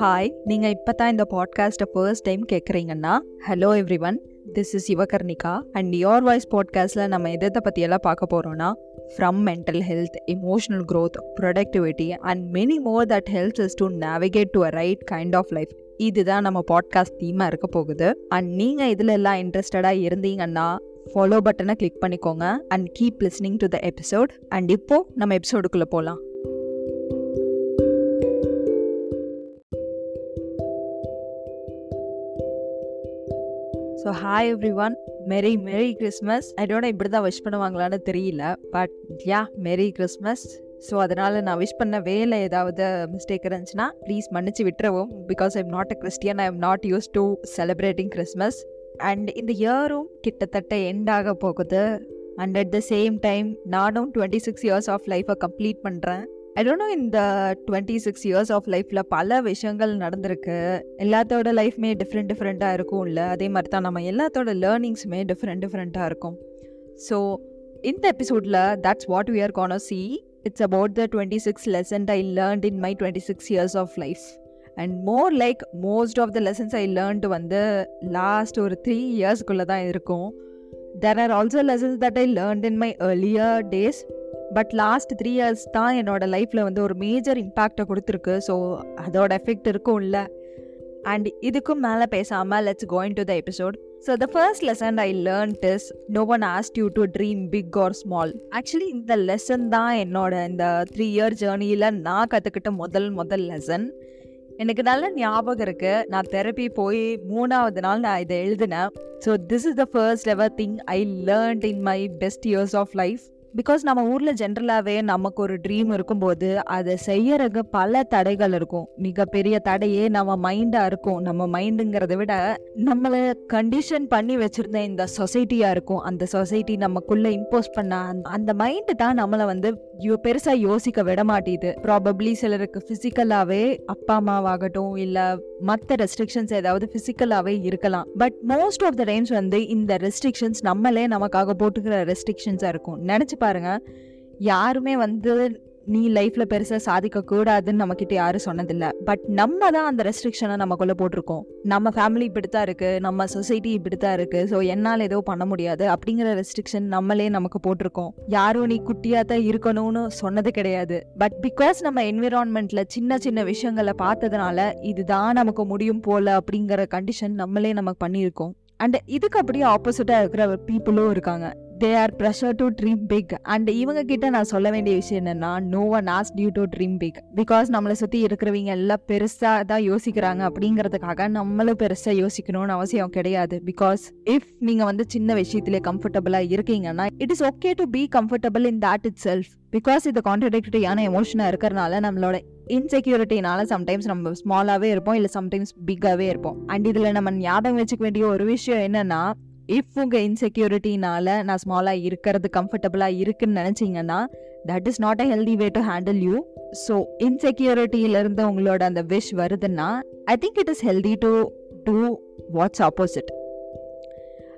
Hi நீங்கள் இப்போ தான் இந்த பாட்காஸ்ட்டை first time கேட்குறீங்கன்னா hello everyone this is Yuvakarnika and your voice பாட்காஸ்ட்டில் நம்ம எதை பற்றியெல்லாம் பார்க்க போகிறோன்னா from mental health emotional growth productivity and many more that helps is to navigate to a right kind of life இதுதான் நம்ம பாட்காஸ்ட் தீமாக இருக்க போகுது. அண்ட் நீங்கள் இதில் எல்லாம் இன்ட்ரெஸ்டடாக இருந்தீங்கன்னா ஃபாலோ பட்டனை கிளிக் பண்ணிக்கோங்க and keep listening to the episode and இப்போது நம்ம எபிசோடுக்குள்ளே போகலாம் ஸோ ஹாய் எவ்ரி ஒன் மெரி மெரி கிறிஸ்மஸ் ஐடோட இப்படி தான் விஷ் பண்ணுவாங்களான்னு தெரியல பட் யா மெரி கிறிஸ்மஸ் ஸோ அதனால் நான் விஷ் பண்ண வேலை ஏதாவது மிஸ்டேக் இருந்துச்சுன்னா ப்ளீஸ் மன்னிச்சு விட்டுறவும் because I'm not a Christian I am not use to celebrating Christmas and இந்த இயரும் கிட்டத்தட்ட எண்ட் ஆக போகுது. And at the same time நானும் டுவெண்ட்டி சிக்ஸ் இயர்ஸ் ஆஃப் லைஃப்பை கம்ப்ளீட் பண்ணுறேன் ஐ டோன்ட் நோ இந்த டுவெண்ட்டி சிக்ஸ் இயர்ஸ் ஆஃப் லைஃப்பில் பல விஷயங்கள் நடந்திருக்கு. எல்லாத்தோட லைஃப்மே டிஃப்ரெண்ட் டிஃப்ரெண்ட்டாக இருக்கும் இல்லை அதே மாதிரி தான் நம்ம எல்லாத்தோட லேர்னிங்ஸுமே டிஃப்ரெண்ட் டிஃப்ரெண்ட்டாக இருக்கும். ஸோ இந்த எபிசோடில் that's what we are gonna see it's about the twenty six lessons I learned in my twenty six years of life and more like most of the lessons I learned வந்து last ஒரு three இயர்ஸ்க்குள்ளே தான் இருக்கும். There are also lessons that I learned in my earlier days but last three years தான் என்னோட லைஃப்பில் வந்து ஒரு மேஜர் இம்பேக்டை கொடுத்துருக்கு. ஸோ அதோட எஃபெக்ட் இருக்கும்ல அண்ட் இதுக்கும் மேலே பேசாமல் let's going to the episode so the first lesson I learned is no one asked you to dream big or small actually இந்த லெசன் தான் என்னோட இந்த த்ரீ இயர் ஜேர்னியில் நான் கற்றுக்கிட்ட முதல் முதல் லெசன் எனக்கு நல்ல ஞாபகம் இருக்குது நான் தெரப்பி போய் மூணாவது நாள் நான் இதை எழுதினேன். So this is the first ever thing I learned in my best years of life because நம்ம ஊரில் ஜென்ரலாகவே நமக்கு ஒரு ட்ரீம் இருக்கும்போது அதை செய்யறதுக்கு பல தடைகள் இருக்கும். மிகப்பெரிய தடையே நம்ம மைண்டாக இருக்கும். நம்ம மைண்டுங்கிறத விட நம்மளை கண்டிஷன் பண்ணி வச்சுருந்த இந்த சொசைட்டியாக இருக்கும். அந்த சொசைட்டி நமக்குள்ளே இம்போஸ் பண்ண அந்த மைண்டு தான் நம்மளை வந்து பெருசாக யோசிக்க விட மாட்டேது. ப்ராபப்ளி சிலருக்கு ஃபிசிக்கலாகவே அப்பா அம்மாவாகட்டும் இல்லை மற்ற ரெஸ்ட்ரிக்ஷன்ஸ் ஏதாவது ஃபிசிக்கலாகவே இருக்கலாம். But most of the times வந்து இந்த ரெஸ்ட்ரிக்ஷன்ஸ் நம்மளே நமக்காக போட்டுக்கிற ரெஸ்ட்ரிக்ஷன்ஸாக இருக்கும். நினச்சி பாருங்க. யாருமே வந்து நீ லைஃப்ல பெருசா சாதிக்க கூடாதுன்னு நம்ம கிட்ட யாரும் சொன்னதில்ல. பட் நம்ம தான் அந்த ரெஸ்ட்ரிக்ஷனை நமக்குள்ள போட்டிருக்கோம். நம்ம ஃபேமிலி இப்படித்தான் இருக்கு. நம்ம சொசைட்டி இப்படித்தான் இருக்கு. ஸோ என்னால் ஏதோ பண்ண முடியாது அப்படிங்கிற ரெஸ்ட்ரிக்ஷன் நம்மளே நமக்கு போட்டிருக்கோம். யாரும் நீ குட்டியா தான் இருக்கணும்னு சொன்னது கிடையாது. பட் பிகாஸ் நம்ம என்விரான்மெண்ட்ல சின்ன சின்ன விஷயங்களை பார்த்ததுனால இதுதான் நமக்கு முடியும் போல அப்படிங்கிற கண்டிஷன் நம்மளே நமக்கு பண்ணியிருக்கோம். அண்ட் இதுக்கு அப்படியே ஆப்போசிட்டாக இருக்கிற பீப்புளும் இருக்காங்க. They are pressure to dream big and இவங்க கிட்ட நான் சொல்ல வேண்டிய விஷயம் என்னன்னா no one as you to dream big because நம்மளை சுற்றி இருக்கிறவங்க எல்லாம் பெருசாக தான் யோசிக்கிறாங்க அப்படிங்கிறதுக்காக நம்மளும் பெருசாக யோசிக்கணும்னு அவசியம் கிடையாது. பிகாஸ் இஃப் நீங்கள் வந்து சின்ன விஷயத்திலே கம்ஃபர்டபுளாக இருக்கீங்கன்னா it is okay to be comfortable in that itself because இது கான்ட்ரடிக்டரியான எமோஷனாக இருக்கிறனால நம்மளோட இன்செக்யூரிட்டினால சம்டைம்ஸ் நம்ம ஸ்மாலாகவே இருப்போம் இல்லை சம்டைம்ஸ் பிக்காகவே இருப்போம். அண்ட் இதில் நம்ம ஞாபகம் வச்சுக்க வேண்டிய ஒரு விஷயம் என்னன்னா இஃப் உங்கள் இன்செக்யூரிட்டினால நான் ஸ்மாலாக இருக்கிறது கம்ஃபர்டபுளாக இருக்குன்னு நினச்சிங்கன்னா that is not a healthy way to handle you so இன்செக்யூரிட்டியிலேருந்து உங்களோட அந்த விஷ் வருதுன்னா I think it is healthy to do what's opposite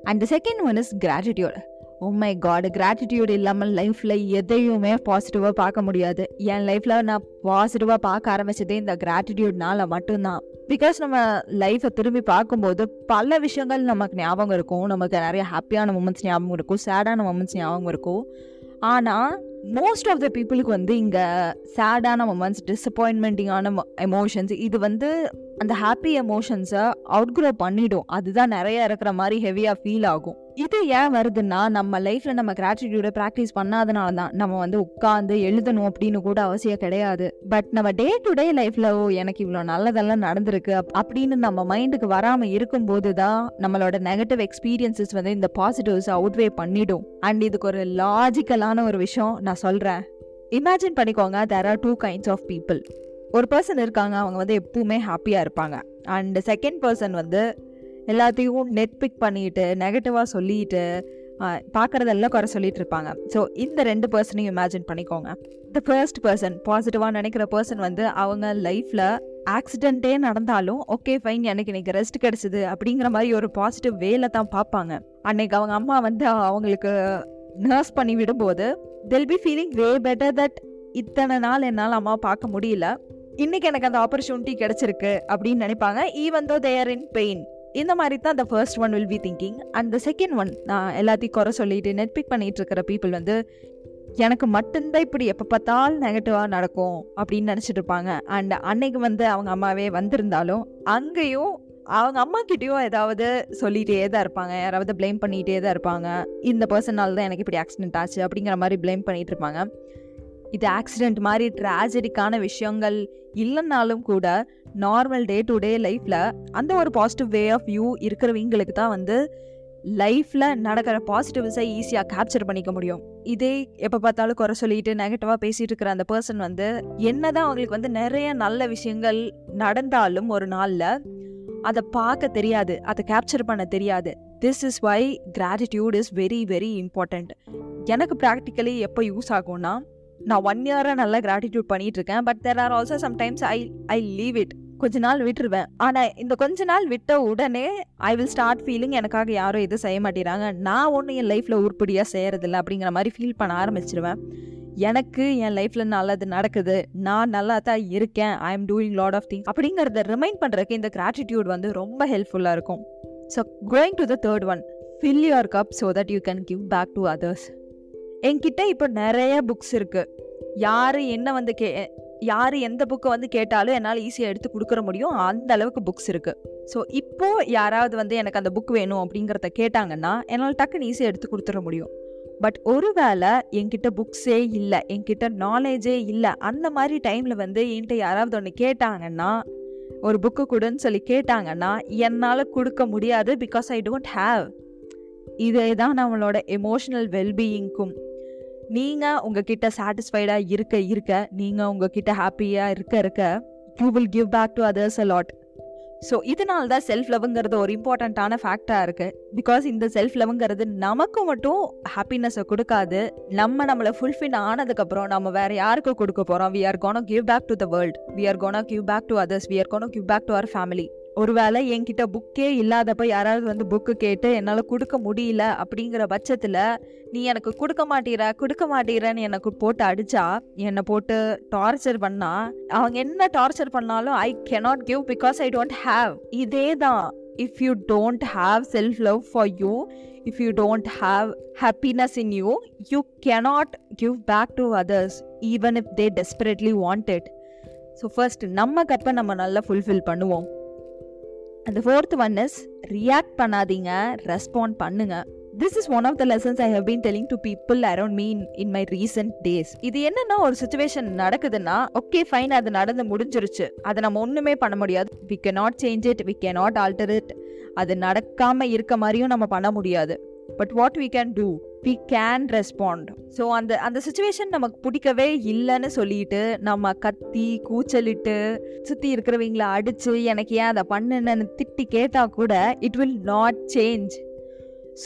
and second one is gratitude oh my God gratitude இல்லாமல் லைஃப்பில் எதையுமே பாசிட்டிவாக பார்க்க முடியாது. என் லைஃப்பில் நான் பாசிட்டிவாக பார்க்க ஆரம்பித்ததே இந்த கிராட்டிடியூட்னால மட்டும்தான். பிகாஸ் நம்ம லைஃப்பை திரும்பி பார்க்கும்போது பல விஷயங்கள் நமக்கு ஞாபகம் இருக்கும். நமக்கு நிறைய ஹாப்பியான மூமெண்ட்ஸ் ஞாபகம் இருக்கும் சேடான மூமெண்ட்ஸ் ஞாபகம் இருக்கும். ஆனால் மோஸ்ட் ஆஃப் த பீப்புளுக்கு வந்து இங்கே சேடான மூமெண்ட்ஸ் டிசப்பாயின்மெண்டிங்கான எமோஷன்ஸ் இது வந்து அந்த ஹாப்பி எமோஷன்ஸை அவுட் க்ரோ பண்ணிடும். அதுதான் நிறைய இருக்கிற மாதிரி ஹெவியாக ஃபீல் ஆகும். இது ஏன் வருதுன்னா நம்ம லைஃப்பில் நம்ம கிராட்டிடியூடை ப்ராக்டிஸ் பண்ணாதனால தான் நம்ம வந்து உட்காந்து எழுதணும் அப்படின்னு கூட அவசியம் கிடையாது. பட் நம்ம டே டு டே லைஃப்பில் ஓ எனக்கு இவ்வளோ நல்லதெல்லாம் நடந்திருக்கு அப்படின்னு நம்ம மைண்டுக்கு வராமல் இருக்கும்போது தான் நம்மளோட நெகட்டிவ் எக்ஸ்பீரியன்சஸ் வந்து இந்த பாசிட்டிவ்ஸ் அவுட்வே பண்ணிடும். அண்ட் இதுக்கு ஒரு லாஜிக்கலான ஒரு விஷயம் நான் சொல்கிறேன் இமேஜின் பண்ணிக்கோங்க there are two kinds of people ஒரு பர்சன் இருக்காங்க அவங்க வந்து எப்பவுமே ஹாப்பியாக இருப்பாங்க. அண்ட் செகண்ட் பர்சன் வந்து எல்லாத்தையும் நெட் பிக் பண்ணிட்டு நெகட்டிவாக சொல்லிட்டு பார்க்குறதெல்லாம் குறை சொல்லிட்டு இருப்பாங்க. ஸோ இந்த ரெண்டு பர்சனையும் இமேஜின் பண்ணிக்கோங்க. த ஃபர்ஸ்ட் பர்சன் பாசிட்டிவாக நினைக்கிற பர்சன் வந்து அவங்க லைஃப்பில் ஆக்சிடெண்ட்டே நடந்தாலும் ஓகே ஃபைன் எனக்கு இன்னைக்கு ரெஸ்ட் கிடச்சிது அப்படிங்கிற மாதிரி ஒரு பாசிட்டிவ் வேல தான் பார்ப்பாங்க. அன்னைக்கு அவங்க அம்மா வந்து அவங்களுக்கு நர்ஸ் பண்ணி விடும்போது they'll be feeling way better that இத்தனை நாள் என்னால் அம்மா பார்க்க முடியல. இன்னைக்கு எனக்கு அந்த ஆப்பர்ச்சுனிட்டி கிடைச்சிருக்கு அப்படின்னு நினைப்பாங்க ஈவன் தோ தேர் இன் பெயின் இந்த மாதிரி தான் அந்த first one will be thinking and the second one நான் எல்லாத்தையும் குறை சொல்லிட்டு நெட் பிக் பண்ணிட்டு இருக்கிற பீப்புள் வந்து எனக்கு மட்டும்தான் இப்படி எப்போ பார்த்தாலும் நெகட்டிவாக நடக்கும் அப்படின்னு நினச்சிட்டு இருப்பாங்க. அண்ட் அன்னைக்கு வந்து அவங்க அம்மாவே வந்திருந்தாலும் அங்கேயும் அவங்க அம்மா கிட்டயும் ஏதாவது சொல்லிகிட்டே தான் இருப்பாங்க. யாராவது ப்ளேம் பண்ணிகிட்டே தான் இருப்பாங்க. இந்த பர்சனால் தான் எனக்கு இப்படி ஆக்சிடென்ட் ஆச்சு அப்படிங்கிற மாதிரி ப்ளேம் பண்ணிகிட்டு இருப்பாங்க. இது ஆக்சிடெண்ட் மாதிரி ட்ராஜடிக்கான விஷயங்கள் இல்லைன்னாலும் கூட நார்மல் டே டு டே லைஃப்பில் அந்த ஒரு பாசிட்டிவ் வே ஆஃப் வியூ இருக்கிறவங்களுக்கு தான் வந்து லைஃப்பில் நடக்கிற பாசிட்டிவ்ஸை ஈஸியாக கேப்சர் பண்ணிக்க முடியும். இதே எப்போ பார்த்தாலும் குறை சொல்லிட்டு நெகட்டிவாக பேசிகிட்டு இருக்கிற அந்த பர்சன் வந்து என்ன தான் அவங்களுக்கு வந்து நிறைய நல்ல விஷயங்கள் நடந்தாலும் ஒரு நாளில் அதை பார்க்க தெரியாது அதை கேப்சர் பண்ண தெரியாது. This is why gratitude is very very important எனக்கு ப்ராக்டிக்கலி எப்போ யூஸ் ஆகும்னா நான் ஒன் இயராக நல்லா கிராட்டிடியூட் பண்ணிட்டு இருக்கேன் but there are also sometimes I I leave it கொஞ்ச நாள் விட்டுருவேன். ஆனால் இந்த கொஞ்ச நாள் விட்ட உடனே ஐ வில் ஸ்டார்ட் ஃபீலிங் எனக்காக யாரும் எதுவும் செய்ய மாட்டேறாங்க நான் ஒன்றும் என் லைஃப்பில் உருப்படியாக செய்கிறதில்ல அப்படிங்கிற மாதிரி ஃபீல் பண்ண ஆரம்பிச்சிருவேன். எனக்கு என் லைஃப்பில் நல்லது நடக்குது. நான் நல்லா தான் இருக்கேன். I am doing lot of thing அப்படிங்கிறத ரிமைண்ட் பண்ணுறதுக்கு இந்த கிராட்டிடியூட் வந்து ரொம்ப ஹெல்ப்ஃபுல்லாக இருக்கும். So going to the third one fill your cup so that you can give back to others என்கிட்ட இப்போ நிறைய புக்ஸ் இருக்குது யார் என்ன வந்து கே யார் எந்த புக்கை வந்து கேட்டாலும் என்னால் ஈஸியாக எடுத்து கொடுக்குற முடியும். அந்த அளவுக்கு புக்ஸ் இருக்குது ஸோ இப்போது யாராவது வந்து எனக்கு அந்த புக் வேணும் அப்படிங்கிறத கேட்டாங்கன்னா என்னால் டக்குன்னு ஈஸியாக எடுத்து கொடுத்துட முடியும். பட் ஒருவேளை என்கிட்ட புக்ஸே இல்லை என்கிட்ட நாலேஜே இல்லை அந்த மாதிரி டைமில் வந்து என்கிட்ட யாராவது ஒன்று கேட்டாங்கன்னா ஒரு புக்கு கொடுன்னு சொல்லி கேட்டாங்கன்னா என்னால் கொடுக்க முடியாது பிகாஸ் ஐ டோன்ட் ஹாவ் இதே தான் நம்மளோட எமோஷனல் வெல்பீயிங்க்கும் நீங்கள் உங்ககிட்ட சாட்டிஸ்ஃபைடாக இருக்க இருக்க நீங்கள் உங்ககிட்ட ஹாப்பியாக இருக்க இருக்க you will give back to others a lot so இதனால தான் செல்ஃப் லவ்ங்கிறது ஒரு இம்பார்ட்டண்ட்டான ஃபேக்டாக இருக்குது பிகாஸ் இந்த செல்ஃப் லவ்ங்கிறது நமக்கு மட்டும் ஹாப்பினஸை கொடுக்காது. நம்ம நம்மளை ஃபுல்ஃபில் ஆனதுக்கப்புறம் நம்ம வேறு யாருக்கு கொடுக்க போகிறோம் we are gonna give back to the world we are gonna give back to others we are gonna give back to our family ஒருவேளை என்கிட்ட புக்கே இல்லாதப்ப யாராவது வந்து புக்கு கேட்டு என்னால் கொடுக்க முடியல அப்படிங்கிற பட்சத்தில் நீ எனக்கு கொடுக்க மாட்டீர கொடுக்க மாட்டீரன்னு எனக்கு போட்டு அடிச்சா என்னை போட்டு டார்ச்சர் பண்ணா அவங்க என்ன டார்ச்சர் பண்ணாலும் I cannot give because I don't have இதே தான். If you don't have self love for you if you don't have happiness in you you cannot give back to others even if they desperately want it so first நம்ம கப்பை நம்ம நல்லா fulfil பண்ணுவோம். அந்த fourth one is react பண்ணாதீங்க respond பண்ணுங்க. This is one of the lessons I have been telling to people around me in my recent days இது என்னன்னா ஒரு சுச்சுவேஷன் நடக்குதுன்னா ஓகே ஃபைன் அது நடந்து முடிஞ்சிருச்சு. அதை நம்ம ஒன்றுமே பண்ண முடியாது. We can not change it we can not alter it அது நடக்காமல் இருக்க மாதிரியும் நம்ம பண்ண முடியாது. But what we can do we can respond so அந்த அந்த சுச்சுவேஷன் நமக்கு பிடிக்கவே இல்லைன்னு சொல்லிட்டு நம்ம கத்தி கூச்சலிட்டு சுற்றி இருக்கிறவங்கள அடித்து எனக்கு ஏன் அதை பண்ணுன்னு திட்டி கேட்டால் கூட it will not change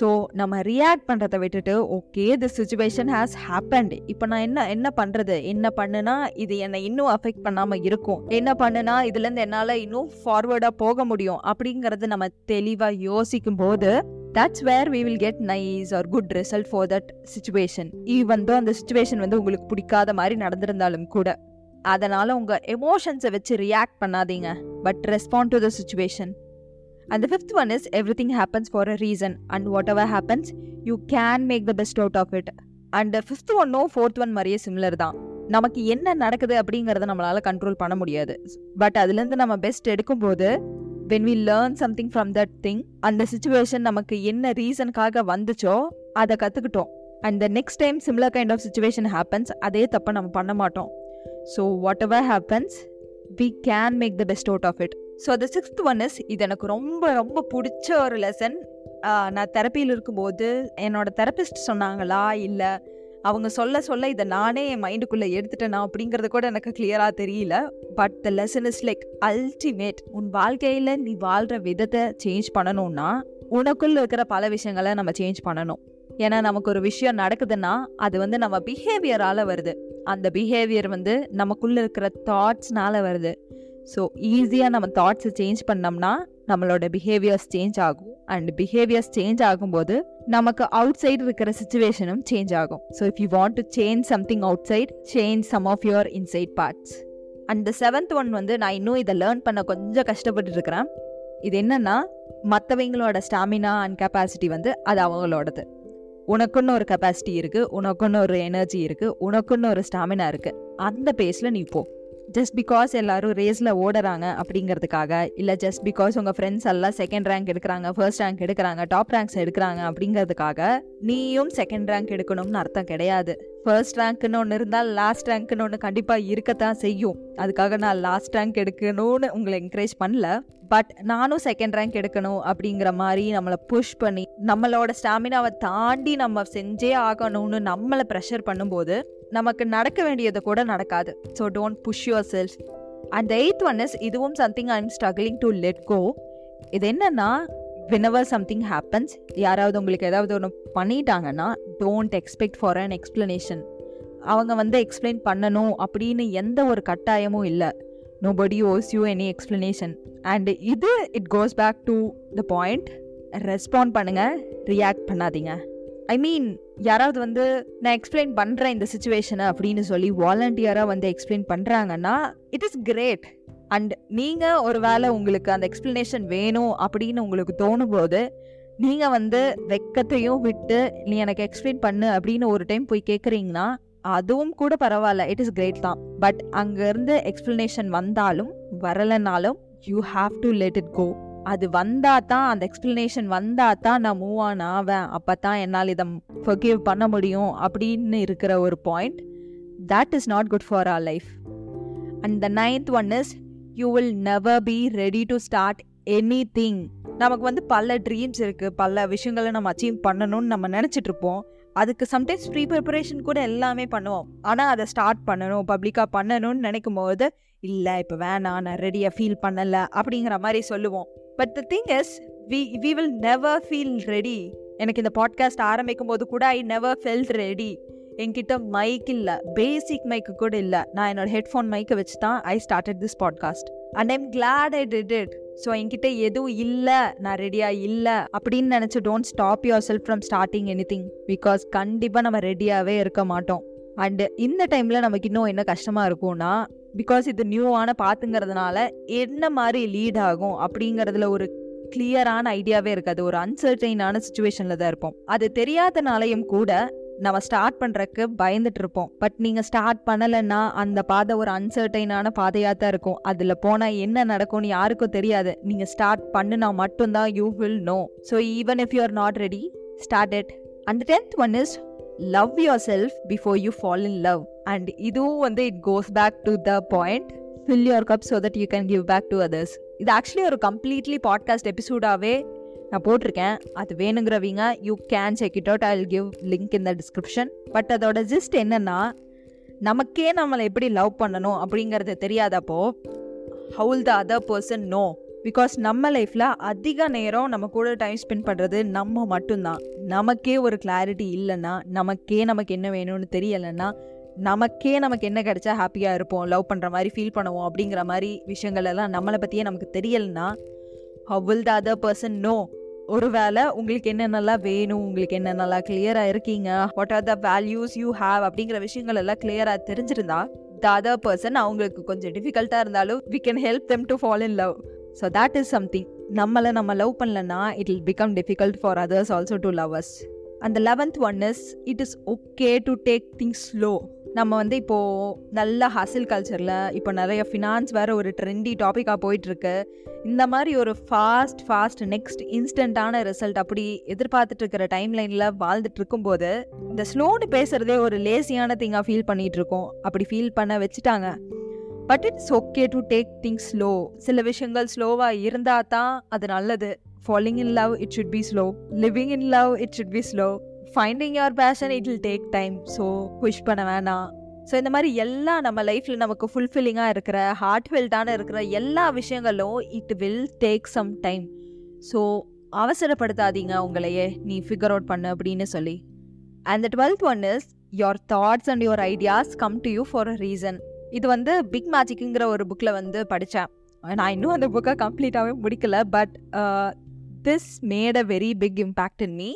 so நம்ம ரியாக்ட் பண்ணுறதை விட்டுட்டு okay the situation has happened இப்போ நான் என்ன என்ன பண்ணுறது என்ன பண்ணுனா இது என்னை இன்னும் அஃபெக்ட் பண்ணாமல் இருக்கும். என்ன பண்ணுனா இதுலேருந்து என்னால் இன்னும் ஃபார்வேர்டாக போக முடியும். அப்படிங்கிறது நம்ம தெளிவாக யோசிக்கும் போது that's where we will get nice or good result for that situation even though அந்த சுச்சுவேஷன் வந்து உங்களுக்கு பிடிக்காத மாதிரி நடந்திருந்தாலும் கூட அதனால் உங்கள் எமோஷன்ஸை வச்சு ரியாக்ட் பண்ணாதீங்க. But respond to the situation and the fifth one is everything happens for a reason and whatever happens you can make the best out of it and fifth ஒன்னும் ஃபோர்த் ஒன் மாதிரியே similar தான். நமக்கு என்ன நடக்குது அப்படிங்கிறத நம்மளால control பண்ண முடியாது. பட் அதுலேருந்து நம்ம பெஸ்ட் எடுக்கும்போது when we learn something from that thing அந்த சுச்சுவேஷன் நமக்கு என்ன ரீசனுக்காக வந்துச்சோ அதை கற்றுக்கிட்டோம் and the next time similar kind of situation happens அதே தப்பை நம்ம பண்ண மாட்டோம். So whatever happens we can make the best out of it so the sixth one is இது எனக்கு ரொம்ப ரொம்ப பிடிச்ச ஒரு லெசன் நான் தெரப்பியில் இருக்கும்போது என்னோட தெரப்பிஸ்ட் சொன்னாங்களா இல்லை அவங்க சொல்ல சொல்ல இதை நானே என் மைண்டுக்குள்ளே எடுத்துட்டேனா அப்படிங்கிறது கூட எனக்கு கிளியராக தெரியல. But the lesson is like ultimate உன் வாழ்க்கையில் நீ வாழ்கிற விதத்தை சேஞ்ச் பண்ணணும்னா உனக்குள்ள இருக்கிற பல விஷயங்களை நம்ம சேஞ்ச் பண்ணணும். ஏன்னா நமக்கு ஒரு விஷயம் நடக்குதுன்னா அது வந்து நம்ம பிஹேவியரால் வருது. அந்த பிஹேவியர் வந்து நமக்குள்ளே இருக்கிற தாட்ஸ்னால் வருது. ஸோ ஈஸியாக நம்ம தாட்ஸை சேஞ்ச் பண்ணோம்னா நம்மளோட பிஹேவியர்ஸ் சேஞ்ச் ஆகும். அண்ட் பிஹேவியர்ஸ் சேஞ்ச் ஆகும்போது நமக்கு அவுட் சைடு இருக்கிற சுச்சுவேஷனும் சேஞ்ச் ஆகும். So if you want to change something outside change some of your inside parts and seventh one வந்து நான் இன்னும் இதை லேர்ன் பண்ண கொஞ்சம் கஷ்டப்பட்டு இருக்கிறேன். இது என்னன்னா மற்றவங்களோட ஸ்டாமினா அண்ட் கெப்பாசிட்டி வந்து அது அவங்களோடது. உனக்குன்னு ஒரு கெப்பாசிட்டி இருக்குது உனக்குன்னு ஒரு எனர்ஜி இருக்குது உனக்குன்னு ஒரு ஸ்டாமினா இருக்குது அந்த பேஸில் நீ போ. ஜஸ்ட் பிகாஸ் எல்லாரும் ரேஸில் ஓடுறாங்க அப்படிங்கிறதுக்காக இல்லை ஜஸ்ட் பிகாஸ் உங்கள் ஃப்ரெண்ட்ஸ் எல்லாம் செகண்ட் ரேங்க் எடுக்கிறாங்க ஃபர்ஸ்ட் ரேங்க் எடுக்கிறாங்க டாப் ரேங்க்ஸ் எடுக்கிறாங்க அப்படிங்கிறதுக்காக நீயும் செகண்ட் ரேங்க் எடுக்கணும்னு அர்த்தம் கிடையாது. ஃபர்ஸ்ட் ரேங்க்னு ஒன்று இருந்தால் லாஸ்ட் ரேங்க்னு ஒன்று கண்டிப்பாக இருக்கத்தான் செய்யும். அதுக்காக நான் லாஸ்ட் ரேங்க் எடுக்கணும்னு உங்களை என்கரேஜ் பண்ணல. பட் நானும் செகண்ட் ரேங்க் எடுக்கணும் அப்படிங்கிற மாதிரி நம்மளை புஷ் பண்ணி நம்மளோட ஸ்டாமினாவை தாண்டி நம்ம செஞ்சே ஆகணும்னு நம்மளை ப்ரெஷர் பண்ணும்போது நமக்கு நடக்க வேண்டியது கூட நடக்காது. So don't push yourself and eighth one is இதுவும் something I am struggling to let go இது என்னன்னா வினவர் சம்திங் ஹேப்பன்ஸ் யாராவது உங்களுக்கு ஏதாவது ஒன்று பண்ணிட்டாங்கன்னா don't expect for an explanation அவங்க வந்து எக்ஸ்பிளைன் பண்ணணும் அப்படின்னு எந்த ஒரு கட்டாயமும் இல்லை. Nobody owes you any explanation and இது it goes back to the point respond பண்ணுங்கள் ரியாக்ட் பண்ணாதீங்க. ஐ மீன் யாராவது வந்து நான் எக்ஸ்பிளைன் பண்ணுறேன் இந்த சுச்சுவேஷனை அப்படின்னு சொல்லி வாலண்டியராக வந்து எக்ஸ்பிளைன் பண்ணுறாங்கன்னா இட் இஸ் கிரேட் அண்ட் நீங்கள் ஒரு வேளை உங்களுக்கு அந்த எக்ஸ்ப்ளனேஷன் வேணும் அப்படின்னு உங்களுக்கு தோணும் போது நீங்கள் வந்து வெக்கத்தையும் விட்டு நீ எனக்கு எக்ஸ்பிளைன் பண்ணு அப்படின்னு ஒரு டைம் போய் கேட்குறீங்கன்னா அதுவும் கூட பரவாயில்ல இட் இஸ் கிரேட் தான். பட் அங்கேருந்து எக்ஸ்ப்ளனேஷன் வந்தாலும் வரலைனாலும் you have to let it go அது வந்தா தான் அந்த எக்ஸ்பிளனேஷன் வந்தா தான் நான் மூவ் ஆன் ஆவேன். அப்போ தான் என்னால் இதை ஃபர்கிவ் பண்ண முடியும் அப்படின்னு இருக்கிற ஒரு point that is not good for our life and the ninth one is you will never be ready to start anything நமக்கு வந்து பல ட்ரீம்ஸ் இருக்குது பல விஷயங்களை நம்ம அச்சீவ் பண்ணணும்னு நம்ம நினச்சிட்டு இருப்போம். அதுக்கு சம்டைம்ஸ் ப்ரீ ப்ரிப்பரேஷன் கூட எல்லாமே பண்ணுவோம். ஆனால் அதை ஸ்டார்ட் பண்ணணும் பப்ளிக்காக பண்ணணும்னு நினைக்கும் போது இல்லை இப்போ வேணாம் நான் ரெடியாக ஃபீல் பண்ணலை அப்படிங்கிற மாதிரி சொல்லுவோம். But the thing is we we will never feel ready எனக்கு இந்த பாட்காஸ்ட் ஆரம்பிக்கும் போது கூட ஐ நெவர் ஃபெல்ட் ரெடி என்கிட்ட மைக் இல்லை. பேசிக் மைக்கு கூட இல்லை. நான் என்னோட ஹெட்ஃபோன் மைக்கை வச்சு தான் I started this podcast and I'm glad I did it so என்கிட்ட எதுவும் இல்லை. நான் ரெடியாக இல்லை. அப்படின்னு நினச்சி don't stop yourself from starting anything because கண்டிப்பாக நம்ம ரெடியாகவே இருக்க மாட்டோம். அண்டு இந்த டைமில் நமக்கு இன்னும் என்ன கஷ்டமாக இருக்கும்னா பிகாஸ் இது நியூவான பார்த்துங்கிறதுனால என்ன மாதிரி லீட் ஆகும் அப்படிங்கிறதுல ஒரு கிளியரான ஐடியாவே இருக்காது. ஒரு அன்சர்டைனான சுச்சுவேஷனில் தான் இருப்போம். அது தெரியாதனாலையும் கூட நம்ம ஸ்டார்ட் பண்ணுறக்கு பயந்துட்டு இருப்போம். பட் நீங்கள் ஸ்டார்ட் பண்ணலைன்னா அந்த பாதை ஒரு அன்சர்டைனான பாதையாக தான் இருக்கும். அதில் போனால் என்ன நடக்கும்னு யாருக்கும் தெரியாது. நீங்கள் ஸ்டார்ட் பண்ணுனா மட்டும்தான் you will know so even if you are not ready start it and tenth one is love yourself before you fall in love and இதுவும் வந்து it goes back to the point fill your cup so that you can give back to others இது actually ஒரு completely podcast எபிசோடாகவே நான் போட்டிருக்கேன். அது வேணுங்கிறவங்க you can check it out I will give link in the description but அதோட gist என்னன்னா நமக்கே நம்மளை எப்படி லவ் பண்ணணும் அப்படிங்கிறது தெரியாதப்போ how will the other person know because நம்ம லைஃப்பில் அதிக நேரம் நம்ம கூட டைம் ஸ்பெண்ட் பண்ணுறது நம்ம மட்டும்தான். நமக்கே ஒரு கிளாரிட்டி இல்லைன்னா நமக்கே நமக்கு என்ன வேணும்னு தெரியலைன்னா நமக்கே நமக்கு என்ன கிடைச்சா ஹாப்பியாக இருப்போம் லவ் பண்ணுற மாதிரி ஃபீல் பண்ணுவோம் அப்படிங்கிற மாதிரி விஷயங்கள் எல்லாம் நம்மளை பற்றியே நமக்கு தெரியலைன்னா how the other person know ஒருவேளை உங்களுக்கு என்னென்னலாம் வேணும் உங்களுக்கு என்னென்னலாம் கிளியராக இருக்கீங்க what are the values you have அப்படிங்கிற விஷயங்கள் எல்லாம் கிளியராக தெரிஞ்சிருந்தா த அதர் பர்சன் அவங்களுக்கு கொஞ்சம் டிஃபிகல்ட்டாக இருந்தாலும் we can help them to fall in love so that is something நம்மளை நம்ம லவ் பண்ணலன்னா it will become difficult for others also to love us அந்த eleventh one is it is okay to take things slow நம்ம வந்து இப்போது நல்ல hustle கல்ச்சரில் இப்போ நிறைய ஃபினான்ஸ் வேறு ஒரு ட்ரெண்டி டாப்பிக்காக போயிட்டுருக்கு. இந்த மாதிரி ஒரு ஃபாஸ்ட் ஃபாஸ்ட் நெக்ஸ்ட் இன்ஸ்டண்ட்டான ரிசல்ட் அப்படி எதிர்பார்த்துட்டு இருக்கிற டைம் லைனில் வாழ்ந்துட்டு இருக்கும்போது இந்த ஸ்லோன்னு பேசுகிறதே ஒரு லேசியான திங்காக ஃபீல் பண்ணிகிட்ருக்கோம் அப்படி ஃபீல் பண்ண வச்சுட்டாங்க. But it's okay to take things slow சில விஷயங்கள் ஸ்லோவாக இருந்தால் தான் அது நல்லது. Falling in love it should be slow living in love it should be slow finding your passion it will take time so push பண்ண வேணாம். ஸோ இந்த மாதிரி எல்லாம் நம்ம லைஃப்பில் நமக்கு ஃபுல்ஃபில்லிங்காக இருக்கிற ஹார்ட் இருக்கிற எல்லா விஷயங்களும் it will take some time so அவசரப்படுத்தாதீங்க உங்களையே. நீ ஃபிகர் அவுட் பண்ணு அப்படின்னு சொல்லி. And the twelfth one is your thoughts and your ideas come to you for a reason இது வந்து பிக் மேஜிக்குங்கிற ஒரு புக்கில் வந்து படித்தேன் நான் இன்னும் அந்த புக்கை கம்ப்ளீட்டாகவே முடிக்கல but this made a very big impact in me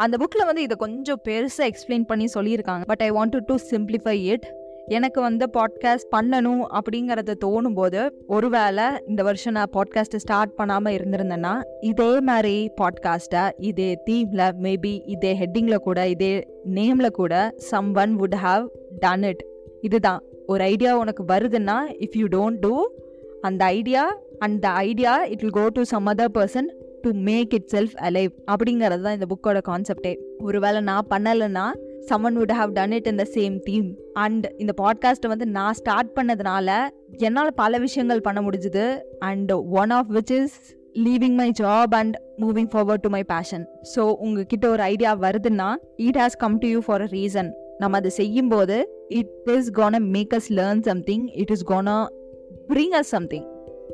அந்த புக்கில் வந்து இதை கொஞ்சம் பெருசாக எக்ஸ்பிளைன் பண்ணி சொல்லியிருக்காங்க. But I want to simplify it எனக்கு வந்து பாட்காஸ்ட் பண்ணணும் அப்படிங்கிறத தோணும் போது ஒருவேளை இந்த வருஷம் நான் பாட்காஸ்ட்டை ஸ்டார்ட் பண்ணாமல் இருந்திருந்தேன்னா இதே மாதிரி பாட்காஸ்ட்டை இதே தீமில் மேபி இதே ஹெட்டிங்கில் கூட இதே நேமில் கூட someone would have done it இதுதான். ஒரு ஐடியா உனக்கு வருதுன்னா இஃப் யூ டோன்ட் டூ அந்த idea and the idea it will go to some other person to make itself alive அப்படிங்கிறது தான் இந்த புக்கோட கான்செப்டே ஒருவேளை நான் பண்ணலைன்னா someone would have done it in the same theme and இந்த பாட்காஸ்ட்டை வந்து நான் ஸ்டார்ட் பண்ணதுனால என்னால் பல விஷயங்கள் பண்ண முடிஞ்சுது. And one of which is leaving my job and moving forward to my passion so உங்ககிட்ட ஒரு ஐடியா வருதுன்னா it has come to you for a reason நம்ம அதை செய்யும்போது it is gonna make us learn something it is gonna bring us something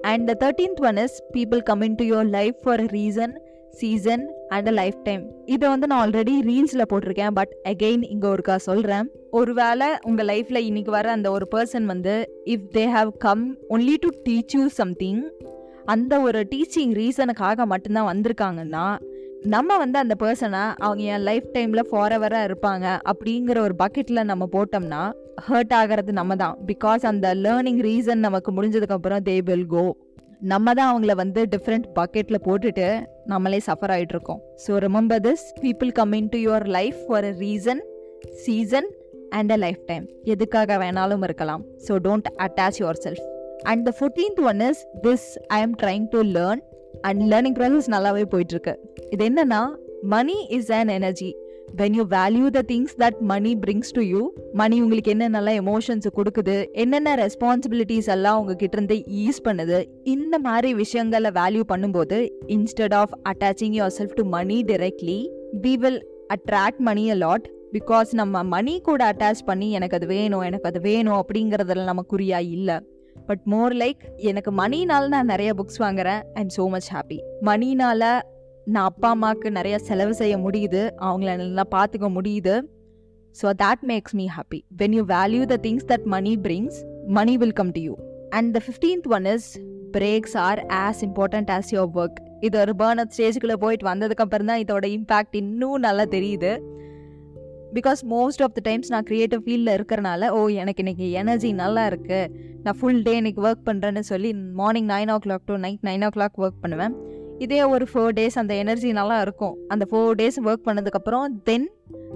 And the 13th one is people come into your life for a reason, season and lifetime இதை வந்து நான் already ரீல்ஸில் போட்டிருக்கேன் but again இங்கே ஒருக்கா சொல்கிறேன் ஒருவேளை உங்கள் லைஃப்பில் இன்னைக்கு வர அந்த ஒரு பர்சன் வந்து if they have come only to teach you something அந்த ஒரு டீச்சிங் ரீசனுக்காக மட்டும்தான் வந்திருக்காங்கன்னா நம்ம வந்து அந்த பர்சனை அவங்க என் லைஃப் டைமில் ஃபாரவராக இருப்பாங்க அப்படிங்கிற ஒரு பக்கெட்டில் நம்ம போட்டோம்னா ஹர்ட் ஆகிறது நம்ம தான். பிகாஸ் அந்த லேர்னிங் ரீசன் நமக்கு முடிஞ்சதுக்கப்புறம் தே வில் கோ நம்ம தான் அவங்கள வந்து டிஃப்ரெண்ட் பக்கெட்டில் போட்டுட்டு நம்மளே சஃபர் ஆகிட்டு இருக்கோம். So remember this people come into your life for a reason season and a lifetime எதுக்காக வேணாலும் இருக்கலாம். So don't attach yourself and the fourteenth one is this I am trying to learn and learning process நல்லாவே போயிட்டுருக்கு. இது என்னன்னா money is an energy when you value the things that money brings to you money உங்களுக்கு என்னென்ன emotions கொடுக்குது என்னென்ன responsibilities எல்லாம் உங்ககிட்ட இருந்து ஈஸ் பண்ணுது இந்த மாதிரி விஷயங்களை வேல்யூ பண்ணும்போது instead of attaching yourself to money directly we will attract money a lot because நம்ம மணி கூட அட்டாச் பண்ணி எனக்கு அது வேணும் எனக்கு அது வேணும் அப்படிங்கிறதுல நம்ம குறியா இல்லை. பட் மோர் லைக் எனக்கு மணினால நான் நிறைய புக்ஸ் வாங்குறேன் ஐம் ஸோ மச் ஹாப்பி மணினால நான் அப்பா அம்மாவுக்கு நிறைய செலவு செய்ய முடியுது. அவங்கள நல்லா பார்த்துக்க முடியுது. So that makes me happy when you value the things that money brings money will come to you and the fifteenth one is breaks are as important as your work இது ஒரு பேர்ன் ஸ்டேஜுக்குள்ளே போயிட்டு வந்ததுக்கப்புறம் தான் இதோட impact இன்னும் நல்லா தெரியுது. Because most of the times நான் க்ரியேட்டிவ் ஃபீல்டில் இருக்கிறனால ஓ எனக்கு இன்னைக்கு எனர்ஜி நல்லா இருக்குது நான் ஃபுல் டே இன்னைக்கு ஒர்க் பண்ணுறேன்னு சொல்லி morning nine o'clock to night nine o'clock work பண்ணுவேன். இதே ஒரு ஃபோர் டேஸ் அந்த எனர்ஜி நல்லா இருக்கும். அந்த ஃபோர் டேஸ் ஒர்க் பண்ணதுக்கப்புறம் தென்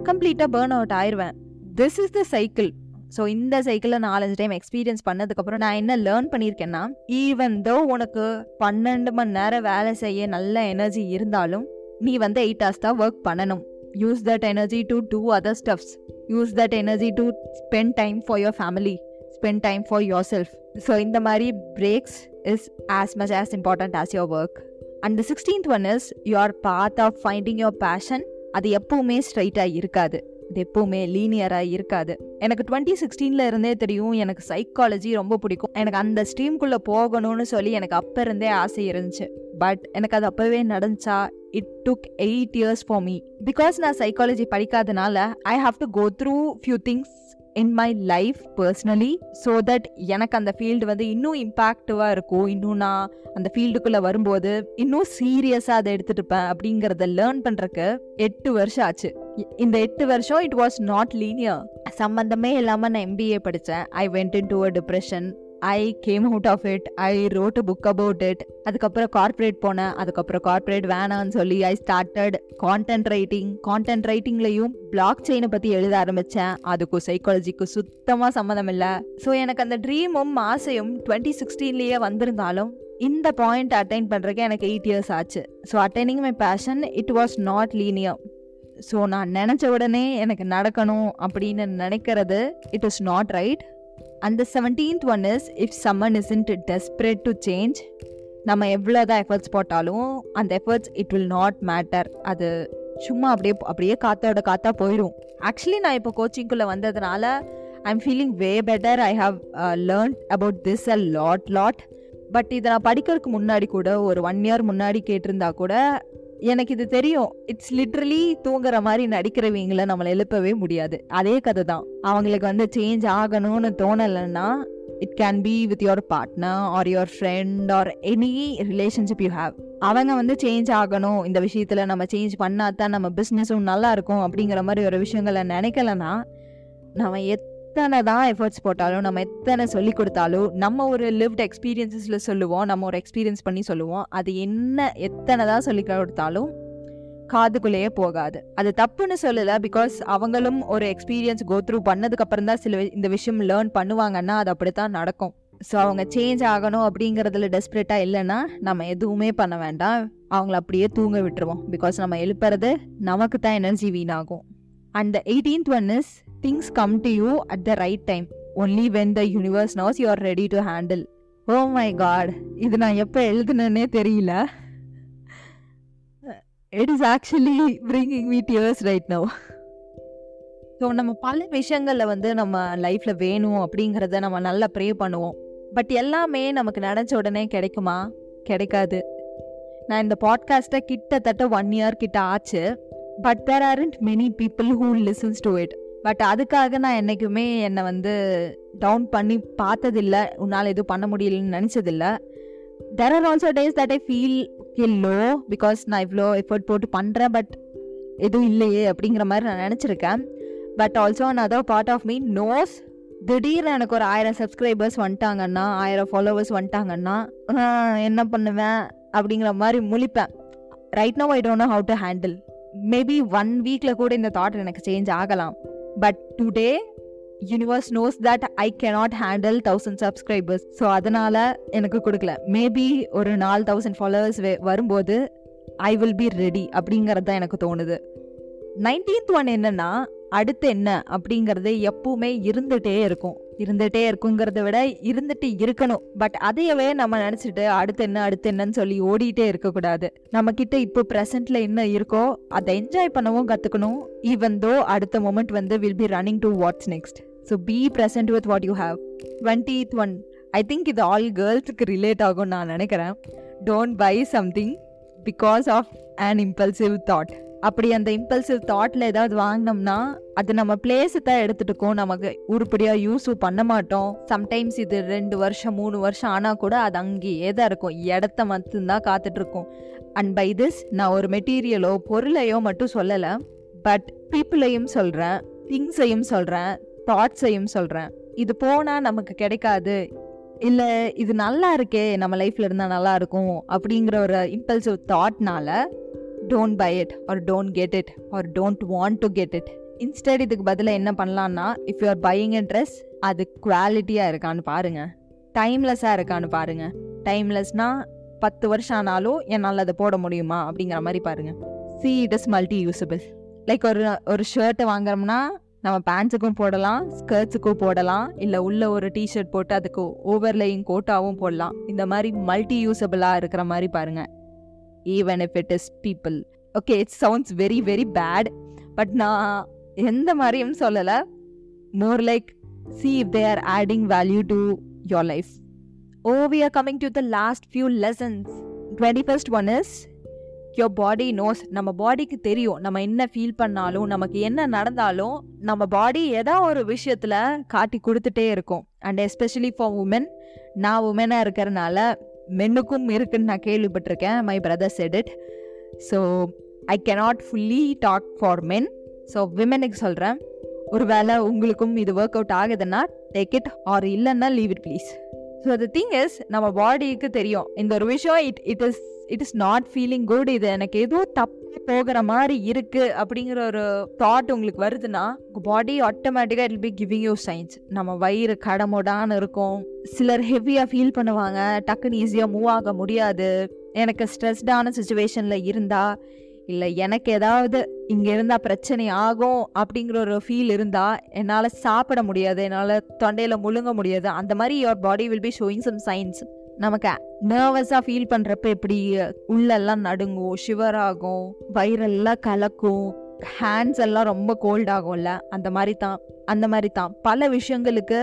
கம்ப்ளீட்டாக பேர்ன் அவுட் ஆயிடுவேன் this is the cycle so இந்த சைக்கிளில் நாலஞ்சு டைம் எக்ஸ்பீரியன்ஸ் பண்ணதுக்கப்புறம் நான் என்ன லேர்ன் பண்ணியிருக்கேன்னா ஈவன் தோ உனக்கு பன்னெண்டு மணி நேரம் வேலை செய்ய நல்ல எனர்ஜி இருந்தாலும் நீ வந்து எயிட் ஹவர்ஸ் தான் ஒர்க் பண்ணணும். Use that energy to do other stuffs use that energy to spend time for your family spend time for yourself so இந்த மாதிரி breaks is as much as important as your work and sixteenth one is your path of finding your passion அது எப்பவுமே ஸ்ட்ரைட்டாக இருக்காது. இது எப்பவுமே லீனியராக இருக்காது. எனக்கு டுவெண்ட்டி சிக்ஸ்டீனில் இருந்தே தெரியும் எனக்கு சைக்காலஜி ரொம்ப பிடிக்கும். எனக்கு அந்த ஸ்ட்ரீம்குள்ளே போகணும்னு சொல்லி எனக்கு அப்போ இருந்தே ஆசை இருந்துச்சு. பட் எனக்கு அது அப்போவே நடந்துச்சா? It took eight years for me because நான் psychology படிக்காதனால I have to go through few things in my life personally so that எனக்கு அந்த ஃபீல்டு வந்து இன்னும் இம்பேக்டிவாக இருக்கும். இன்னும் நான் அந்த ஃபீல்டுக்குள்ளே வரும்போது இன்னும் சீரியஸாக அதை எடுத்துட்டு இருப்பேன் அப்படிங்கிறத லேர்ன் பண்ணுறக்கு எட்டு வருஷம் ஆச்சு. இந்த எட்டு வருஷம் இட் வாஸ் நாட் லீனியர் சம்மந்தமே இல்லாமல் நான் எம்பிஏ படித்தேன் I went into a depression I came out of it I wrote a book about it அதுக்கப்புறம் கார்ப்பரேட் போனேன். அதுக்கப்புறம் கார்ப்பரேட் வேணான்னு சொல்லி I started content writing content ரைட்டிங்லையும் பிளாக் செயினை பற்றி எழுத ஆரம்பித்தேன் அதுக்கும் சைக்காலஜிக்கும் சுத்தமாக சம்மந்தம் இல்லை. ஸோ எனக்கு அந்த ட்ரீமும் ஆசையும் டுவெண்ட்டி சிக்ஸ்டீன்லேயே வந்திருந்தாலும் இந்த பாயிண்ட் அட்டைன் பண்ணுறதுக்கு எனக்கு எயிட் இயர்ஸ் ஆச்சு. So attaining my passion it was not linear so நான் நினச்ச உடனே எனக்கு நடக்கணும் அப்படின்னு நினைக்கிறது இட் இஸ் நாட் ரைட் அந்த seventeenth one is if someone isn't desperate to change நம்ம எவ்வளோ தான் எஃபர்ட்ஸ் போட்டாலும் அந்த efforts it will not matter அது சும்மா அப்படியே அப்படியே காத்தோட காத்தா போயிடும் ஆக்சுவலி நான் இப்போ கோச்சிங்குள்ளே வந்ததுனால I am feeling way better I have learn about this a lot lot but இதை நான் படிக்கிறதுக்கு முன்னாடி கூட ஒரு ஒன் இயர் முன்னாடி கேட்டிருந்தா கூட எனக்கு இது தெரியும். இட்ஸ் லிட்ரலி தூங்குற மாதிரி நடிக்கிறவங்கள நம்மளை எழுப்பவே முடியாது. அதே கதை தான் அவங்களுக்கு வந்து சேஞ்ச் ஆகணும்னு தோணலைன்னா it can be with your partner or your friend or any relationship you have அவங்க வந்து சேஞ்ச் ஆகணும். இந்த விஷயத்தில் நம்ம சேஞ்ச் பண்ணாதான் நம்ம பிஸ்னஸும் நல்லா இருக்கும் அப்படிங்கிற மாதிரி ஒரு விஷயங்களை நினைக்கலன்னா நம்ம எத் எத்தனை தான் எஃபர்ட்ஸ் போட்டாலும் நம்ம எத்தனை சொல்லி கொடுத்தாலும் நம்ம ஒரு லிவ்ட் எக்ஸ்பீரியன்ஸஸில் சொல்லுவோம் நம்ம ஒரு எக்ஸ்பீரியன்ஸ் பண்ணி சொல்லுவோம். அது என்ன எத்தனை தான் சொல்லி கொடுத்தாலும் காதுக்குள்ளேயே போகாது. அது தப்புன்னு சொல்லலை பிகாஸ் அவங்களும் ஒரு எக்ஸ்பீரியன்ஸ் கோ த்ரூ தான் சில இந்த விஷயம் லேர்ன் பண்ணுவாங்கன்னா அது அப்படி தான் நடக்கும். ஸோ அவங்க சேஞ்ச் ஆகணும் அப்படிங்கிறதுல டெஸ்பரேட்டாக இல்லைன்னா நம்ம எதுவுமே பண்ண வேண்டாம். அவங்கள அப்படியே தூங்க விட்டுருவோம். பிகாஸ் நம்ம எழுப்புறது நமக்கு தான் எனர்ஜி வீணாகும். And the eighteenth one is things come to you at the right time only when the universe knows you are ready to handle oh my god இது நான் எப்போ எழுதுனேன்னே தெரியல. It is actually bringing me tears right now so நம்ம பல விஷயங்களில் வந்து நம்ம லைஃப்பில் வேணும் அப்படிங்கிறத நம்ம நல்லா ப்ரே பண்ணுவோம். பட் எல்லாமே நமக்கு நினச்ச உடனே கிடைக்குமா? கிடைக்காது. நான் இந்த பாட்காஸ்ட்டை கிட்டத்தட்ட ஒன் இயர் கிட்ட ஆச்சு. But there aren't many people who listens to it but அதுக்காக நான் என்றைக்குமே என்னை வந்து டவுன் பண்ணி பார்த்ததில்ல. உன்னால் எதுவும் பண்ண முடியலன்னு நினச்சதில்ல. There are also days that I feel feel low because நான் இவ்வளோ எஃபர்ட் போட்டு பண்ணுறேன் பட் எதுவும் இல்லையே அப்படிங்கிற மாதிரி நான் நினச்சிருக்கேன். But also another part of me knows திடீர்னு எனக்கு ஒரு ஆயிரம் சப்ஸ்கிரைபர்ஸ் வந்துட்டாங்கன்னா ஆயிரம் ஃபாலோவர்ஸ் வந்துட்டாங்கன்னா என்ன பண்ணுவேன் அப்படிங்கிற மாதிரி முழிப்பேன். Right no I don't know how to handle maybe one வீக்கில் கூட இந்த தாட் எனக்கு சேஞ்ச் ஆகலாம். But today universe knows that I cannot handle thousand subscribers so அதனால் எனக்கு கொடுக்கல. மேபி ஒரு நாலு தௌசண்ட் ஃபாலோவர்ஸ் வரும்போது ஐ வில் பி ரெடி அப்படிங்கிறது தான் எனக்கு தோணுது. நைன்டீன்த் ஒன் என்னன்னா அடுத்து என்ன அப்படிங்கிறது எப்பவுமே இருந்துகிட்டே இருக்கும். இருந்துகிட்டே இருக்குங்கிறத விட இருந்துட்டு இருக்கணும். பட் அதையவே நம்ம நினச்சிட்டு அடுத்து என்ன அடுத்து என்னன்னு சொல்லி ஓடிட்டே இருக்கக்கூடாது. நம்ம கிட்ட இப்போ ப்ரெசென்ட்ல என்ன இருக்கோ அதை என்ஜாய் பண்ணவும் கற்றுக்கணும் ஈவன் தோ அடுத்த மொமெண்ட் வந்து will be running to what's next so be present with what you have twenty one I think இது ஆல் கேர்ள்ஸுக்கு ரிலேட் ஆகும்னு நான் நினைக்கிறேன். Don't buy something because of an impulsive thought அப்படி அந்த இம்பல்சிவ் தாட்டில் ஏதாவது வாங்கினோம்னா அது நம்ம பிளேஸை தான் எடுத்துட்டுக்கோம் நமக்கு உருப்படியாக யூஸும் பண்ண மாட்டோம். சம்டைம்ஸ் இது ரெண்டு வருஷம் மூணு வருஷம் ஆனால் கூட அது அங்கேயே தான் இருக்கும். இடத்த மட்டும்தான் காத்துட்ருக்கோம் அண்ட் பை திஸ் நான் ஒரு மெட்டீரியலோ பொருளையோ மட்டும் சொல்லலை. பட் பீப்புளையும் சொல்கிறேன் திங்ஸையும் சொல்கிறேன் தாட்ஸையும் சொல்கிறேன் இது போனால் நமக்கு கிடைக்காது. இல்லை இது நல்லா இருக்கே நம்ம லைஃப்பில் இருந்தால் நல்லா இருக்கும் அப்படிங்கிற ஒரு impulsive தாட்னால don't buy it or don't get it or don't want to get it instead இதுக்கு பதிலாக என்ன பண்ணலான்னா if you are buying a dress அது குவாலிட்டியாக இருக்கான்னு பாருங்கள் டைம்லெஸ்ஸாக இருக்கான்னு பாருங்கள் டைம்லெஸ்னால் பத்து வருஷம் ஆனாலும் என்னால் அதை போட முடியுமா அப்படிங்கிற மாதிரி பாருங்கள் see it is multi usable like ஒரு ஒரு ஷர்ட்டை வாங்குறோம்னா நம்ம பேண்ட்ஸுக்கும் போடலாம் ஸ்கர்ட்ஸுக்கும் போடலாம் இல்லை உள்ள ஒரு டிஷர்ட் போட்டு அதுக்கு ஓவர்லேயும் கோட்டாவும் போடலாம். இந்த மாதிரி மல்டி யூசபிளாக இருக்கிற மாதிரி பாருங்கள் even if it is people okay it sounds very very bad but நான் எந்த மாதிரியும் சொல்லலை. More like see if they are adding value to your life oh we are coming to the last few lessons twenty first one is your body knows நம்ம பாடிக்கு தெரியும் நம்ம என்ன feel பண்ணாலும் நமக்கு என்ன நடந்தாலும் நம்ம பாடி ஏதோ ஒரு விஷயத்தில் காட்டி கொடுத்துட்டே இருக்கும். அண்ட் எஸ்பெஷலி ஃபார் உமன் நான் உமனாக இருக்கிறனால மென்னுக்கும் இருக்குன்னு நான் கேள்விப்பட்டிருக்கேன். My brother said it so I cannot fully talk for men so விமனுக்கு சொல்கிறேன் ஒருவேளை உங்களுக்கும் இது ஒர்க் அவுட் ஆகுதுன்னா டேக் இட் ஆர் இல்லைன்னா leave it please so the thing is நம்ம பாடிக்கு தெரியும். இந்த ஒரு விஷயம் it it is it is not feeling good இது எனக்கு ஏதோ தப்பு போகிற மாதிரி இருக்கு அப்படிங்கிற ஒரு தாட் உங்களுக்கு வருதுன்னா உங்கள் பாடி ஆட்டோமேட்டிக்காக it be giving you signs நம்ம வயிறு கடமுடான்னு இருக்கும். சிலர் ஹெவியாக ஃபீல் பண்ணுவாங்க. டக்குன்னு ஈஸியாக மூவ் ஆக முடியாது. எனக்கு ஸ்ட்ரெஸ்டான சுச்சுவேஷனில் இருந்தால் இல்லை எனக்கு ஏதாவது இங்கே இருந்தால் பிரச்சனை ஆகும் அப்படிங்கிற ஒரு ஃபீல் இருந்தால் என்னால் சாப்பிட முடியாது என்னால் தொண்டையில் முழுங்க முடியாது. அந்த மாதிரி your body will be showing some signs நமக்கு நர்வஸாக ஃபீல் பண்ணுறப்ப எப்படி உள்ளெல்லாம் நடுங்கும் ஷிவர் ஆகும் வயிறெல்லாம் கலக்கும் ஹேண்ட்ஸ் எல்லாம் ரொம்ப கோல்ட் ஆகும்ல அந்த மாதிரி தான் அந்த மாதிரி தான். பல விஷயங்களுக்கு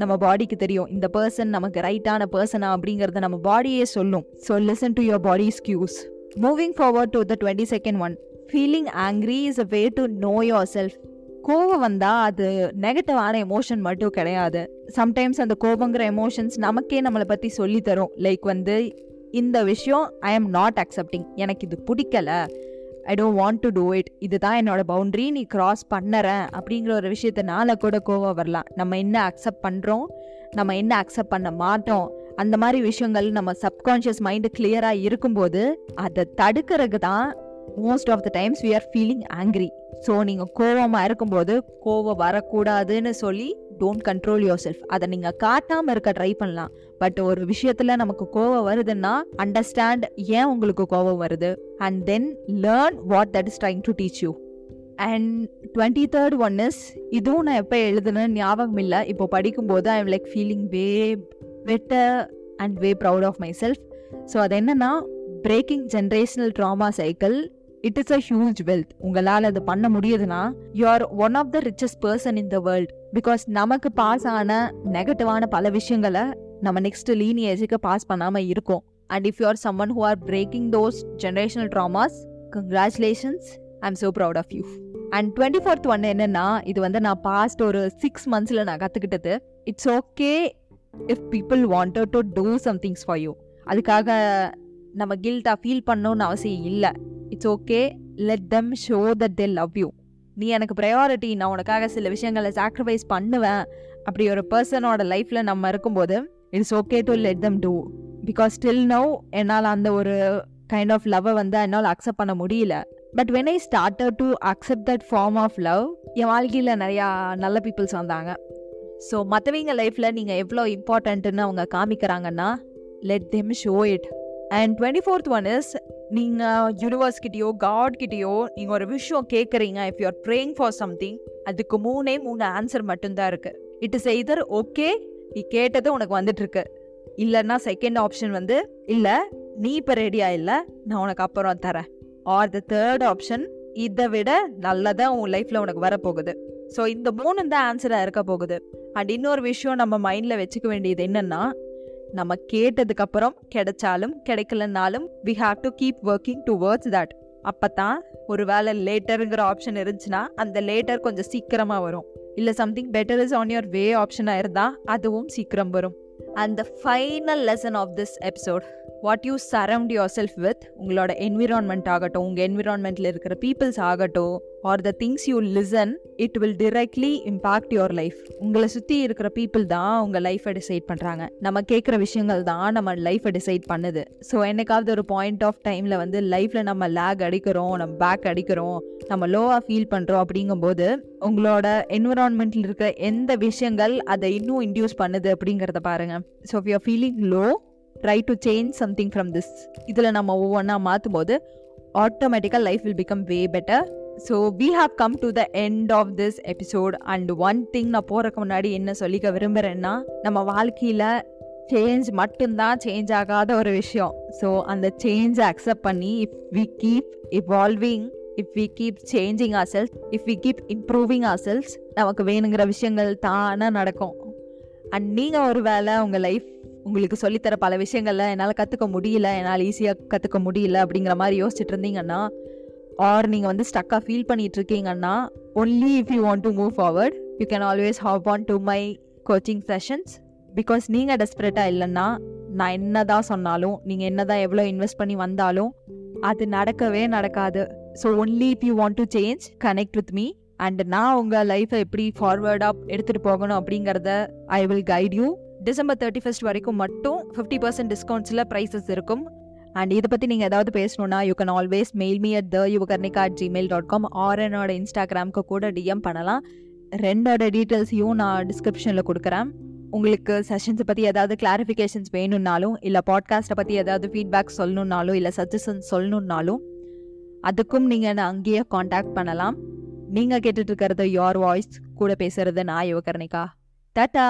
நம்ம பாடிக்கு தெரியும் இந்த பர்சன் நமக்கு ரைட்டான பர்சனா அப்படிங்கிறத நம்ம பாடியே சொல்லும். So listen to your body excuse moving forward to the twenty second one feeling angry is a way to know yourself கோவம் வந்தால் அது நெகட்டிவான எமோஷன் மட்டும் கிடையாது. சம்டைம்ஸ் அந்த கோபங்கிற எமோஷன்ஸ் நமக்கே நம்மளை பற்றி சொல்லித்தரும் லைக் வந்து இந்த விஷயம் ஐ எம் நாட் அக்செப்டிங் எனக்கு இது பிடிக்கல. I don't want to do it இதுதான் என்னோட பவுண்ட்ரி நீ கிராஸ் பண்ணுறேன். அப்படிங்கிற ஒரு விஷயத்தினால கூட கோவம் வரலாம். நம்ம என்ன அக்செப்ட் பண்ணுறோம் நம்ம என்ன அக்செப்ட் பண்ண மாட்டோம்? அந்த மாதிரி விஷயங்கள் நம்ம சப்கான்ஷியஸ் மைண்டு கிளியராக இருக்கும்போது அதை தடுக்கிறதுக்கு தான் most of the times we are feeling angry so நீங்கள் கோவமாக இருக்கும்போது கோவம் வரக்கூடாதுன்னு சொல்லி டோன்ட் கண்ட்ரோல் யோர் செல்ஃப் அதை நீங்கள் காட்டாமல் இருக்க ட்ரை பண்ணலாம். பட் ஒரு விஷயத்தில் நமக்கு கோவம் வருதுன்னா அண்டர்ஸ்டாண்ட் ஏன் உங்களுக்கு கோவம் வருது? And then learn what that is trying to teach you and twenty third one is இதுவும் நான் எப்போ எழுதுனேன்னு ஞாபகம் இல்லை. இப்போ படிக்கும்போது I am like feeling way better and way proud of myself so அது என்னன்னா breaking generational trauma cycle it is a huge wealth உங்களால் அது பண்ண முடியுதுன்னா you are one of the richest person in the world because நமக்கு pass ஆன நெகட்டிவான பல விஷயங்களை நம்ம நெக்ஸ்ட் லீனியேஜுக்கு பாஸ் பண்ணாமல் இருக்கோம். And if you are someone who are breaking those generational traumas congratulations I am so proud of you and twenty fourth one என்னென்னா இது வந்து நான் பாஸ்ட் ஒரு சிக்ஸ் மந்த்ஸில் நான் கற்றுக்கிட்டது it's okay if people wanted to do somethings for you அதுக்காக நம்ம கில்ட்டாக ஃபீல் பண்ணணும்னு அவசியம் இல்லை. It's okay let them show that they love you நீ எனக்கு ப்ரையாரிட்டி நான் உனக்காக சில விஷயங்களை சாக்ரிஃபைஸ் பண்ணுவேன். அப்படி ஒரு பர்சனோட லைஃப்பில் நம்ம இருக்கும்போது it's okay to let them do because still no என்னால் அந்த ஒரு கைண்ட் ஆஃப் லவ்வை வந்து என்னால் அக்செப்ட் பண்ண முடியல. But when I started to accept that form of love என் வாழ்க்கையில் நிறையா நல்ல பீப்புள்ஸ் வந்தாங்க. ஸோ மற்றவங்க லைஃப்பில் நீங்கள் எவ்வளோ இம்பார்ட்டன்ட்டுன்னு அவங்க காமிக்கிறாங்கன்னா let them show it and twenty fourth one is நீங்கள் யூனிவர்ஸ்கிட்டயோ காட்கிட்டயோ நீங்கள் ஒரு விஷயம் கேட்குறீங்க if you are praying for something அதுக்கு மூணே மூணு ஆன்சர் மட்டும்தான் இருக்குது இட் இஸ் எய்தர் ஓகே நீ கேட்டது உனக்கு வந்துட்டுருக்கு. இல்லைன்னா செகண்ட் ஆப்ஷன் வந்து இல்லை நீ இப்போ ரெடியாக இல்லை நான் உனக்கு அப்புறம் தரேன். ஆர் த தேர்ட் ஆப்ஷன் இதை விட நல்லதாக உன் லைஃப்பில் உனக்கு வரப்போகுது. ஸோ இந்த மூணு தான் ஆன்சராக இருக்க போகுது. அண்ட் இன்னொரு விஷயம் நம்ம மைண்டில் வச்சுக்க வேண்டியது என்னென்னா நம்ம கேட்டதுக்கப்புறம் கிடைச்சாலும் கிடைக்கலனாலும் we have to keep working towards that அப்போ தான் ஒரு வேலை லேட்டருங்கிற ஆப்ஷன் இருந்துச்சுன்னா அந்த லேட்டர் கொஞ்சம் சீக்கிரமாக வரும். இல்லை something better is on your way ஆப்ஷனாக இருந்தால் அதுவும் சீக்கிரம் வரும். And the final lesson of this episode what you surround yourself with உங்களோட என்விரான்மெண்ட் ஆகட்டும் உங்கள் என்விரான்மெண்ட்டில் இருக்கிற பீப்புள்ஸ் ஆகட்டும் are the things you listen it will directly impact your life உங்களை சுற்றி இருக்கிற பீப்புள் தான் உங்கள் லைஃப்பை டிசைட் பண்ணுறாங்க நம்ம கேட்குற விஷயங்கள் தான் நம்ம லைஃப்பை டிசைட் பண்ணுது. ஸோ என்னைக்காவது ஒரு பாயிண்ட் ஆஃப் டைமில் வந்து லைஃப்பில் நம்ம லேக் அடிக்கிறோம் நம்ம பேக் அடிக்கிறோம் நம்ம லோவாக ஃபீல் பண்ணுறோம் அப்படிங்கும்போது உங்களோட என்விரான்மெண்ட்டில் இருக்கிற எந்த விஷயங்கள் அதை இன்னும் இன்டியூஸ் பண்ணுது அப்படிங்கிறத பாருங்கள் so if you're feeling low try to change something from this இதில் நம்ம ஒவ்வொன்றா மாற்றும் போது ஆட்டோமேட்டிக்காக life will become way better so we have come to the end of this episode and one thing நான் போகிறக்கு முன்னாடி என்ன சொல்லிக்க விரும்புகிறேன்னா நம்ம வாழ்க்கையில் சேஞ்ச் மட்டும்தான் சேஞ்ச் ஆகாத ஒரு விஷயம். ஸோ அந்த சேஞ்சை அக்செப்ட் பண்ணி if we keep evolving if we keep changing ourselves if we keep improving ourselves நமக்கு வேணுங்கிற விஷயங்கள் தானாக நடக்கும். அண்ட் நீங்கள் ஒரு வேளை உங்கள் லைஃப் உங்களுக்கு சொல்லித்தர பல விஷயங்கள்ல என்னால் கற்றுக்க முடியல என்னால் ஈஸியாக கற்றுக்க முடியல அப்படிங்கிற மாதிரி யோசிச்சுட்டு இருந்தீங்கன்னா ஆர் நீங்கள் வந்து ஸ்டக்காக ஃபீல் பண்ணிட்டு இருக்கீங்கன்னா only if you want to move forward you can always hop on to my coaching sessions because நீங்கள் டெஸ்பரேட்டாக இல்லைன்னா நான் என்ன தான் சொன்னாலும் நீங்கள் என்ன தான் எவ்வளோ இன்வெஸ்ட் பண்ணி வந்தாலும் அது நடக்கவே நடக்காது. So only if you want to change connect with me and நான் உங்கள் லைஃப்பை எப்படி ஃபார்வர்டாக எடுத்துகிட்டு போகணும் அப்படிங்கிறத I will guide you December thirty first வரைக்கும் மட்டும் ஃபிஃப்டி பர்சன்ட் டிஸ்கவுண்ட்ஸில் ப்ரைஸஸ் இருக்கும். அண்ட் இதை பற்றி நீங்கள் ஏதாவது பேசணுன்னா you can always mail me at the Yuvakarnika at Gmail dot com or என்னோட இன்ஸ்டாகிராமுக்கு கூட டிஎம் பண்ணலாம். ரெண்டோட டீட்டெயில்ஸையும் நான் டிஸ்கிரிப்ஷனில் கொடுக்குறேன். உங்களுக்கு செஷன்ஸை பற்றி ஏதாவது கிளாரிஃபிகேஷன்ஸ் வேணும்னாலும் இல்லை பாட்காஸ்ட்டை பற்றி ஏதாவது ஃபீட்பேக் சொல்லணுன்னாலும் இல்லை சஜஷன்ஸ் சொல்லணுன்னாலும் அதுக்கும் நீங்கள் என்னை அங்கேயே காண்டாக்ட் பண்ணலாம். நீங்கள் கேட்டுட்ருக்கிறது யோர் வாய்ஸ் கூட பேசுகிறது நான் யுவகர்ணிகா. டாட்டா